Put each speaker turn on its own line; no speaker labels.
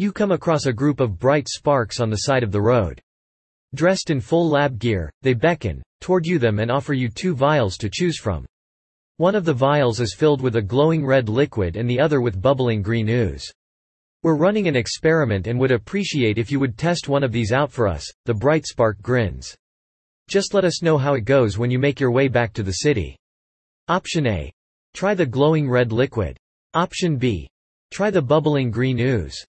You come across a group of bright sparks on the side of the road. Dressed in full lab gear, they beckon toward you them and offer you two vials to choose from. One of the vials is filled with a glowing red liquid and the other with bubbling green ooze. We're running an experiment and would appreciate if you would test one of these out for us, the bright spark grins. Just let us know how it goes when you make your way back to the city. Option A. Try the glowing red liquid. Option B. Try the bubbling green ooze.